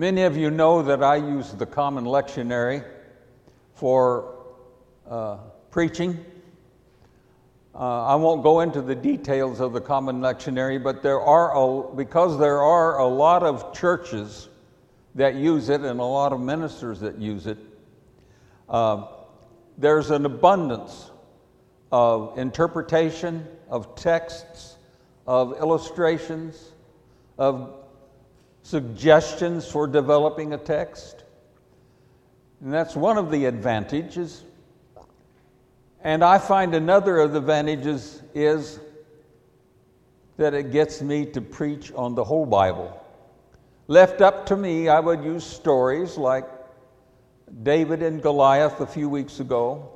Many of you know that I use the Common Lectionary for uh, preaching. Uh, I won't go into the details of the Common Lectionary, but there are, a, because there are a lot of churches that use it and a lot of ministers that use it, uh, there's an abundance of interpretation, of texts, of illustrations, of suggestions for developing a text. And that's one of the advantages. And I find another of the advantages is that it gets me to preach on the whole Bible. Left up to me, I would use stories like David and Goliath a few weeks ago,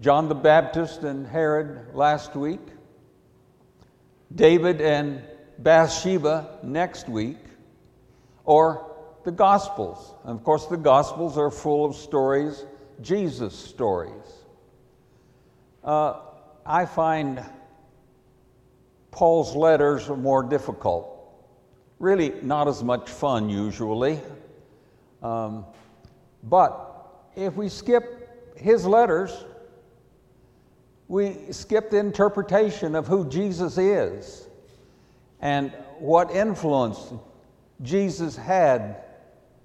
John the Baptist and Herod last week, David and Bathsheba next week, or the Gospels. And of course, the Gospels are full of stories, Jesus stories. Uh, I find Paul's letters are more difficult. Really, not as much fun usually. Um, but if we skip his letters, we skip the interpretation of who Jesus is and what influence Jesus had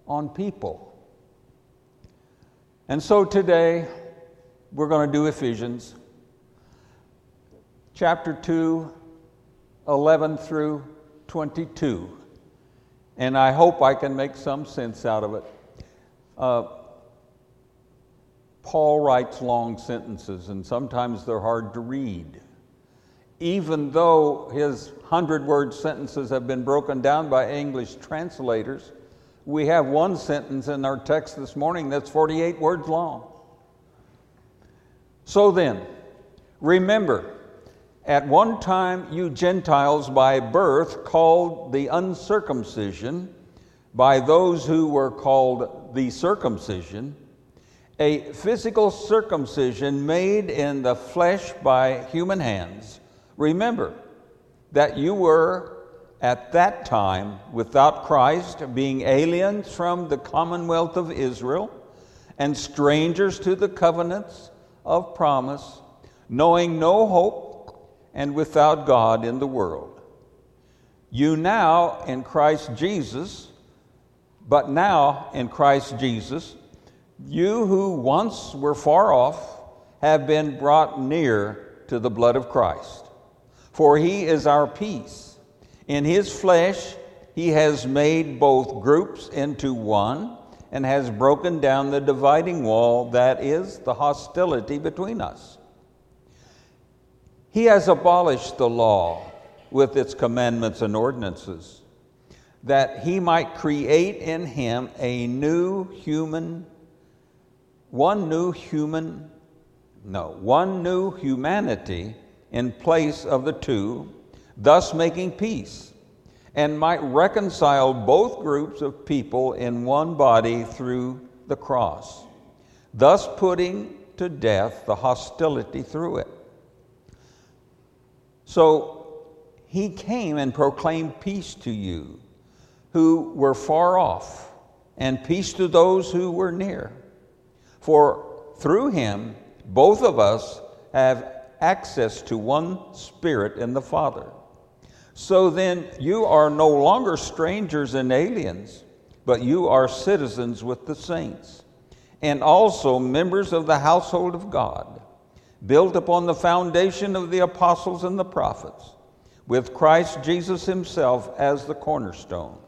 on people. And so today, we're going to do Ephesians chapter 2, 11 through 22. And I hope I can make some sense out of it. Uh, Paul writes long sentences, and sometimes they're hard to read even though his 100 word sentences have been broken down by English translators, we have one sentence in our text this morning that's 48 words long. So then, remember, at one time you Gentiles by birth called the uncircumcision, by those who were called the circumcision, a physical circumcision made in the flesh by human hands Remember that you were at that time without Christ, being aliens from the commonwealth of Israel and strangers to the covenants of promise, knowing no hope and without God in the world. You now in Christ Jesus, but now in Christ Jesus, you who once were far off have been brought near to the blood of Christ. For he is our peace. In his flesh, he has made both groups into one and has broken down the dividing wall that is the hostility between us. He has abolished the law with its commandments and ordinances, that he might create in him a new human, one new human, no, one new humanity in place of the two, thus making peace, and might reconcile both groups of people in one body through the cross, thus putting to death the hostility through it. So he came and proclaimed peace to you who were far off, and peace to those who were near. For through him, both of us have access to one Spirit in the Father. So then, you are no longer strangers and aliens, but you are citizens with the saints, and also members of the household of God, built upon the foundation of the apostles and the prophets, with Christ Jesus Himself as the cornerstone.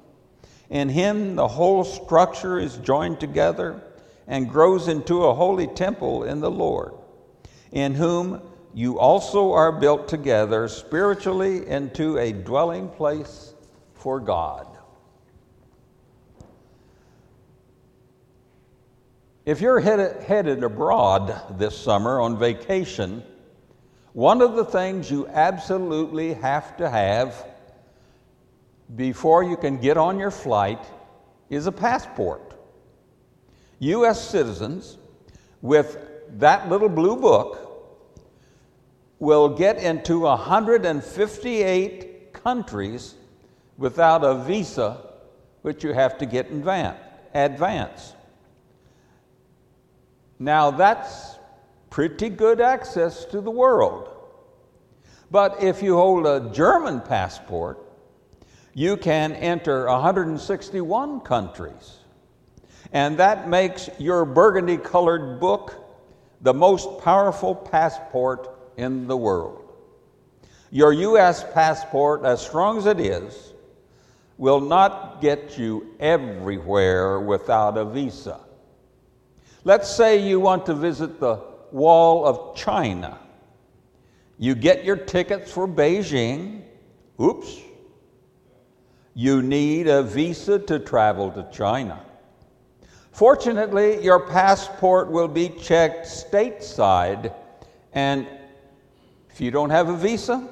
In Him, the whole structure is joined together and grows into a holy temple in the Lord, in whom you also are built together spiritually into a dwelling place for God. If you're headed, headed abroad this summer on vacation, one of the things you absolutely have to have before you can get on your flight is a passport. U.S. citizens with that little blue book will get into 158 countries without a visa which you have to get in advance. Now, that's pretty good access to the world. But if you hold a German passport, you can enter 161 countries. And that makes your burgundy colored book the most powerful passport in the world. Your U.S. passport, as strong as it is, will not get you everywhere without a visa. Let's say you want to visit the Wall of China. You get your tickets for Beijing. Oops. You need a visa to travel to China. Fortunately, your passport will be checked stateside, and if you don't have a visa,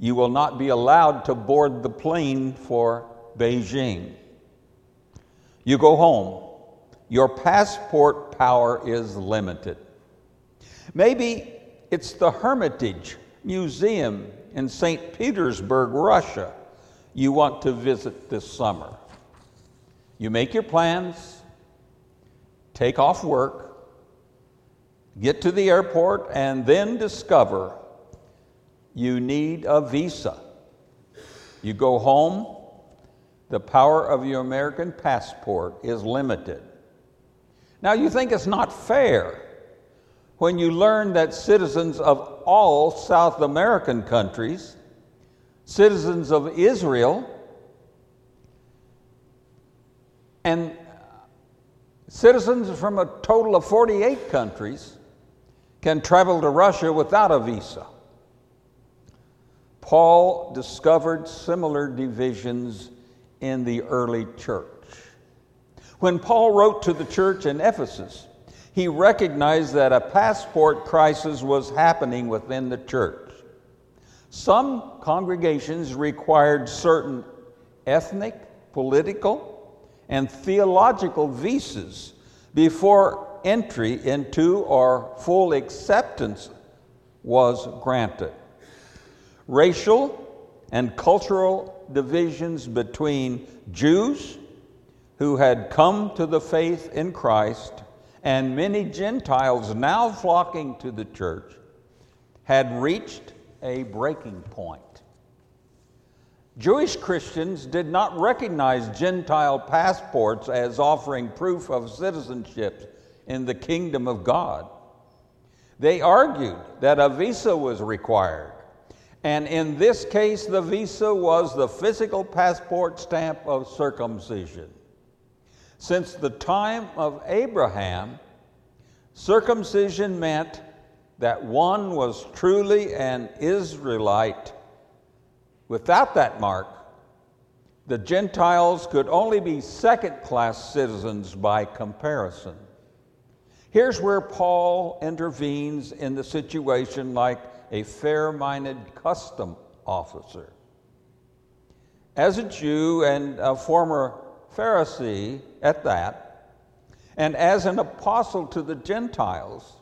you will not be allowed to board the plane for Beijing. You go home. Your passport power is limited. Maybe it's the Hermitage Museum in St. Petersburg, Russia, you want to visit this summer. You make your plans, take off work, get to the airport, and then discover you need a visa. You go home, the power of your American passport is limited. Now, you think it's not fair when you learn that citizens of all South American countries, citizens of Israel, and citizens from a total of 48 countries can travel to Russia without a visa. Paul discovered similar divisions in the early church. When Paul wrote to the church in Ephesus, he recognized that a passport crisis was happening within the church. Some congregations required certain ethnic, political, and theological visas before entry into or full acceptance was granted. Racial and cultural divisions between Jews who had come to the faith in Christ and many Gentiles now flocking to the church had reached a breaking point. Jewish Christians did not recognize Gentile passports as offering proof of citizenship in the kingdom of God. They argued that a visa was required, and in this case, the visa was the physical passport stamp of circumcision. Since the time of Abraham, circumcision meant that one was truly an Israelite. Without that mark, the Gentiles could only be second class citizens by comparison. Here's where Paul intervenes in the situation like a fair minded custom officer. As a Jew and a former Pharisee at that, and as an apostle to the Gentiles,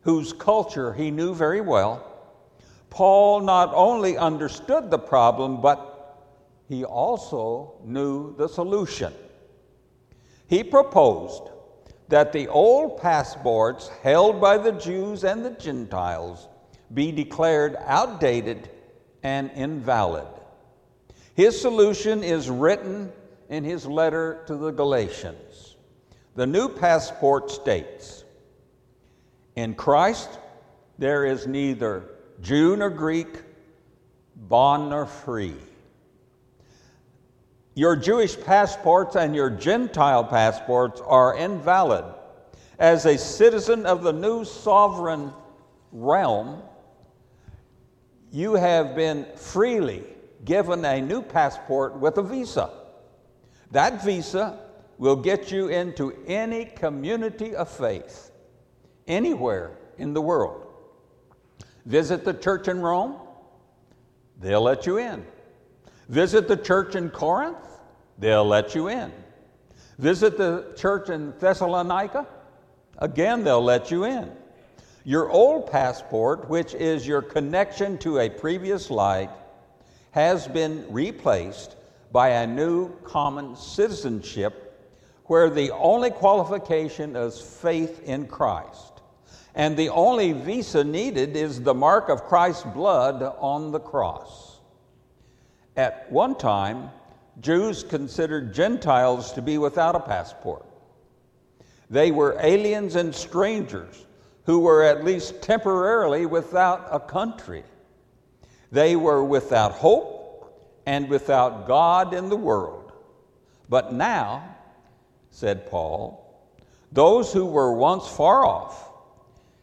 whose culture he knew very well, Paul not only understood the problem, but he also knew the solution. He proposed that the old passports held by the Jews and the Gentiles be declared outdated and invalid. His solution is written in his letter to the Galatians. The new passport states In Christ, there is neither Jew nor Greek, bond nor free. Your Jewish passports and your Gentile passports are invalid. As a citizen of the new sovereign realm, you have been freely given a new passport with a visa. That visa will get you into any community of faith, anywhere in the world. Visit the church in Rome, they'll let you in. Visit the church in Corinth, they'll let you in. Visit the church in Thessalonica, again, they'll let you in. Your old passport, which is your connection to a previous life, has been replaced by a new common citizenship where the only qualification is faith in Christ. And the only visa needed is the mark of Christ's blood on the cross. At one time, Jews considered Gentiles to be without a passport. They were aliens and strangers who were at least temporarily without a country. They were without hope and without God in the world. But now, said Paul, those who were once far off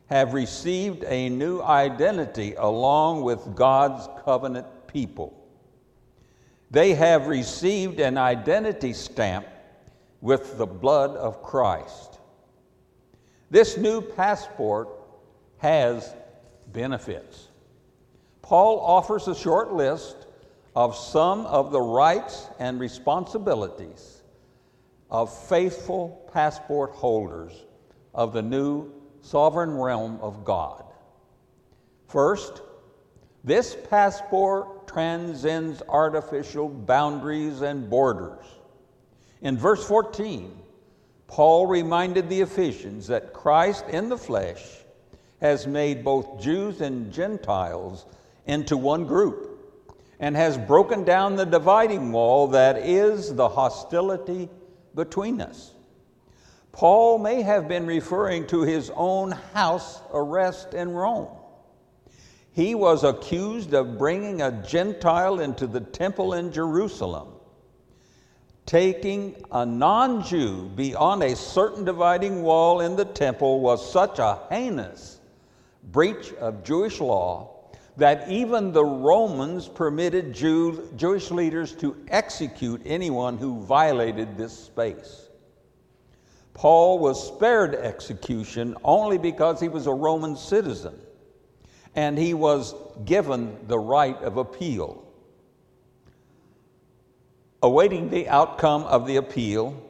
have received a new identity along with God's covenant people. They have received an identity stamp with the blood of Christ. This new passport has benefits. Paul offers a short list of some of the rights and responsibilities of faithful passport holders of the new sovereign realm of God. First, this passport transcends artificial boundaries and borders. In verse 14, Paul reminded the Ephesians that Christ in the flesh has made both Jews and Gentiles into one group and has broken down the dividing wall that is the hostility between us. Paul may have been referring to his own house arrest in Rome. He was accused of bringing a Gentile into the temple in Jerusalem. Taking a non Jew beyond a certain dividing wall in the temple was such a heinous breach of Jewish law that even the Romans permitted Jew, Jewish leaders to execute anyone who violated this space. Paul was spared execution only because he was a Roman citizen and he was given the right of appeal. Awaiting the outcome of the appeal,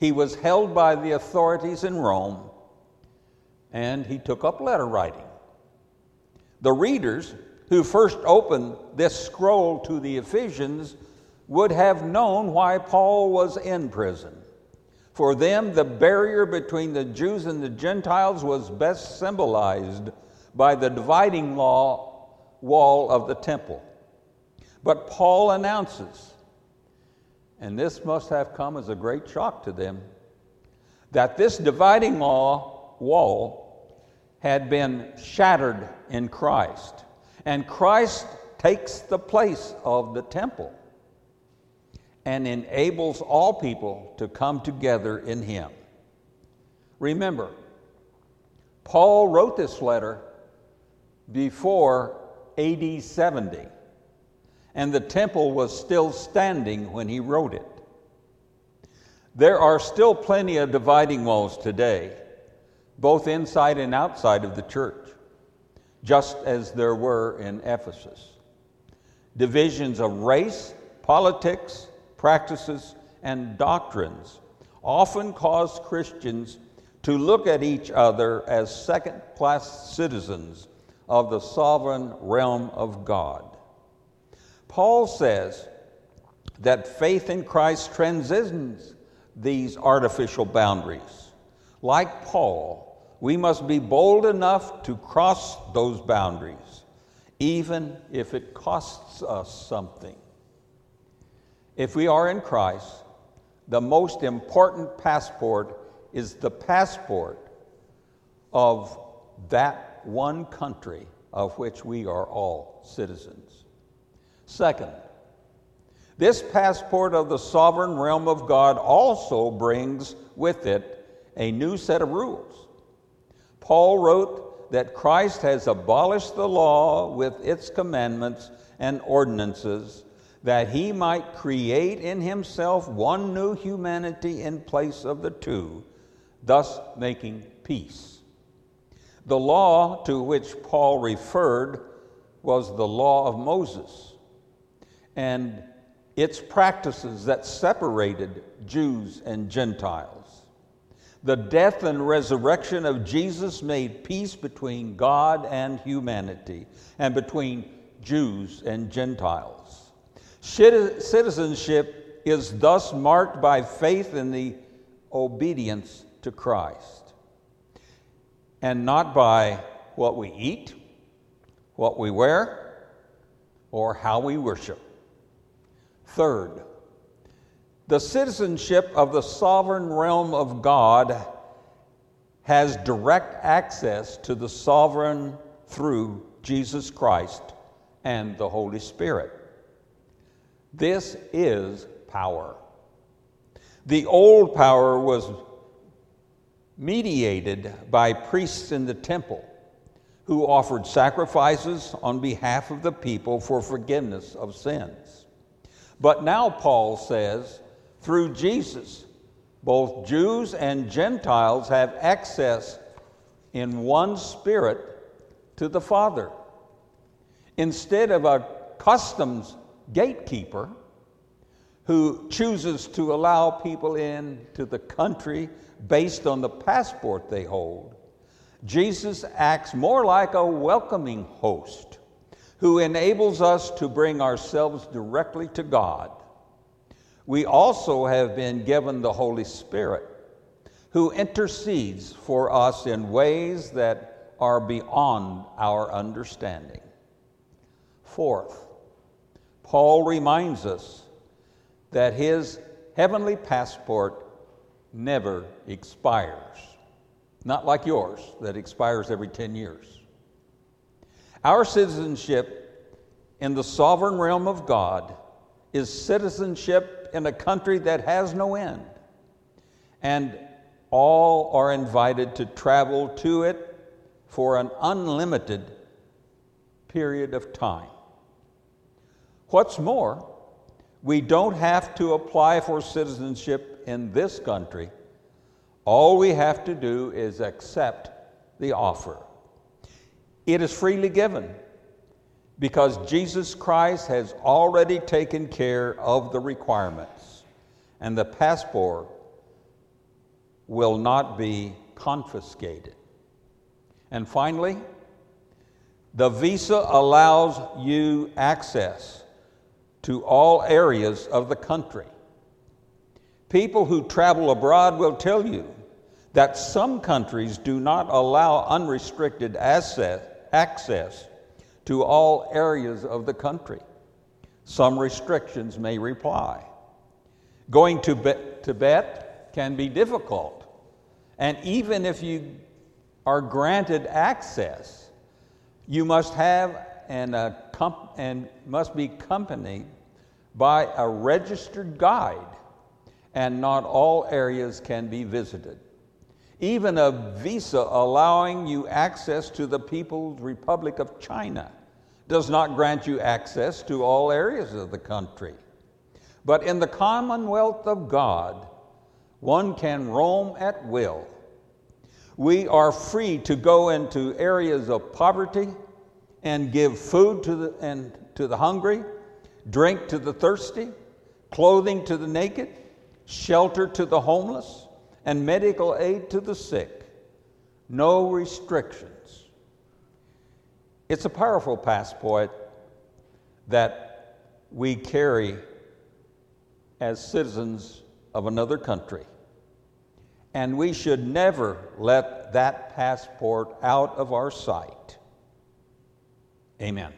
he was held by the authorities in Rome and he took up letter writing. The readers who first opened this scroll to the Ephesians would have known why Paul was in prison. For them, the barrier between the Jews and the Gentiles was best symbolized by the dividing law wall of the temple. But Paul announces, and this must have come as a great shock to them, that this dividing wall had been shattered in Christ. And Christ takes the place of the temple and enables all people to come together in Him. Remember, Paul wrote this letter before AD 70, and the temple was still standing when he wrote it. There are still plenty of dividing walls today, both inside and outside of the church, just as there were in Ephesus. Divisions of race, politics, practices, and doctrines often cause Christians to look at each other as second class citizens of the sovereign realm of God. Paul says that faith in Christ transcends these artificial boundaries. Like Paul, we must be bold enough to cross those boundaries, even if it costs us something. If we are in Christ, the most important passport is the passport of that one country of which we are all citizens. Second, this passport of the sovereign realm of God also brings with it a new set of rules. Paul wrote that Christ has abolished the law with its commandments and ordinances that he might create in himself one new humanity in place of the two, thus making peace the law to which Paul referred was the law of Moses and its practices that separated Jews and Gentiles. The death and resurrection of Jesus made peace between God and humanity and between Jews and Gentiles. Citizenship is thus marked by faith in the obedience to Christ, and not by what we eat, what we wear, or how we worship. Third, the citizenship of the sovereign realm of God has direct access to the sovereign through Jesus Christ and the Holy Spirit. This is power. The old power was mediated by priests in the temple who offered sacrifices on behalf of the people for forgiveness of sins. But now Paul says, through Jesus, both Jews and Gentiles have access in one spirit to the Father. Instead of a customs gatekeeper who chooses to allow people into the country based on the passport they hold, Jesus acts more like a welcoming host who enables us to bring ourselves directly to God. We also have been given the Holy Spirit who intercedes for us in ways that are beyond our understanding. Fourth, Paul reminds us that his heavenly passport never expires, not like yours that expires every 10 years. Our citizenship in the sovereign realm of God is citizenship in a country that has no end, and all are invited to travel to it for an unlimited period of time. What's more, we don't have to apply for citizenship in this country. All we have to do is accept the offer. It is freely given because Jesus Christ has already taken care of the requirements, and the passport will not be confiscated. And finally, the visa allows you access to all areas of the country. People who travel abroad will tell you that some countries do not allow unrestricted access to all areas of the country. Some restrictions may reply. Going to Tibet can be difficult, and even if you are granted access, you must have uh, and must be accompanied by a registered guide, and not all areas can be visited. Even a visa allowing you access to the People's Republic of China does not grant you access to all areas of the country. But in the commonwealth of God, one can roam at will. We are free to go into areas of poverty and give food to the, and to the hungry, drink to the thirsty, clothing to the naked, shelter to the homeless, and medical aid to the sick. No restrictions. It's a powerful passport that we carry as citizens of another country. And we should never let that passport out of our sight. Amen.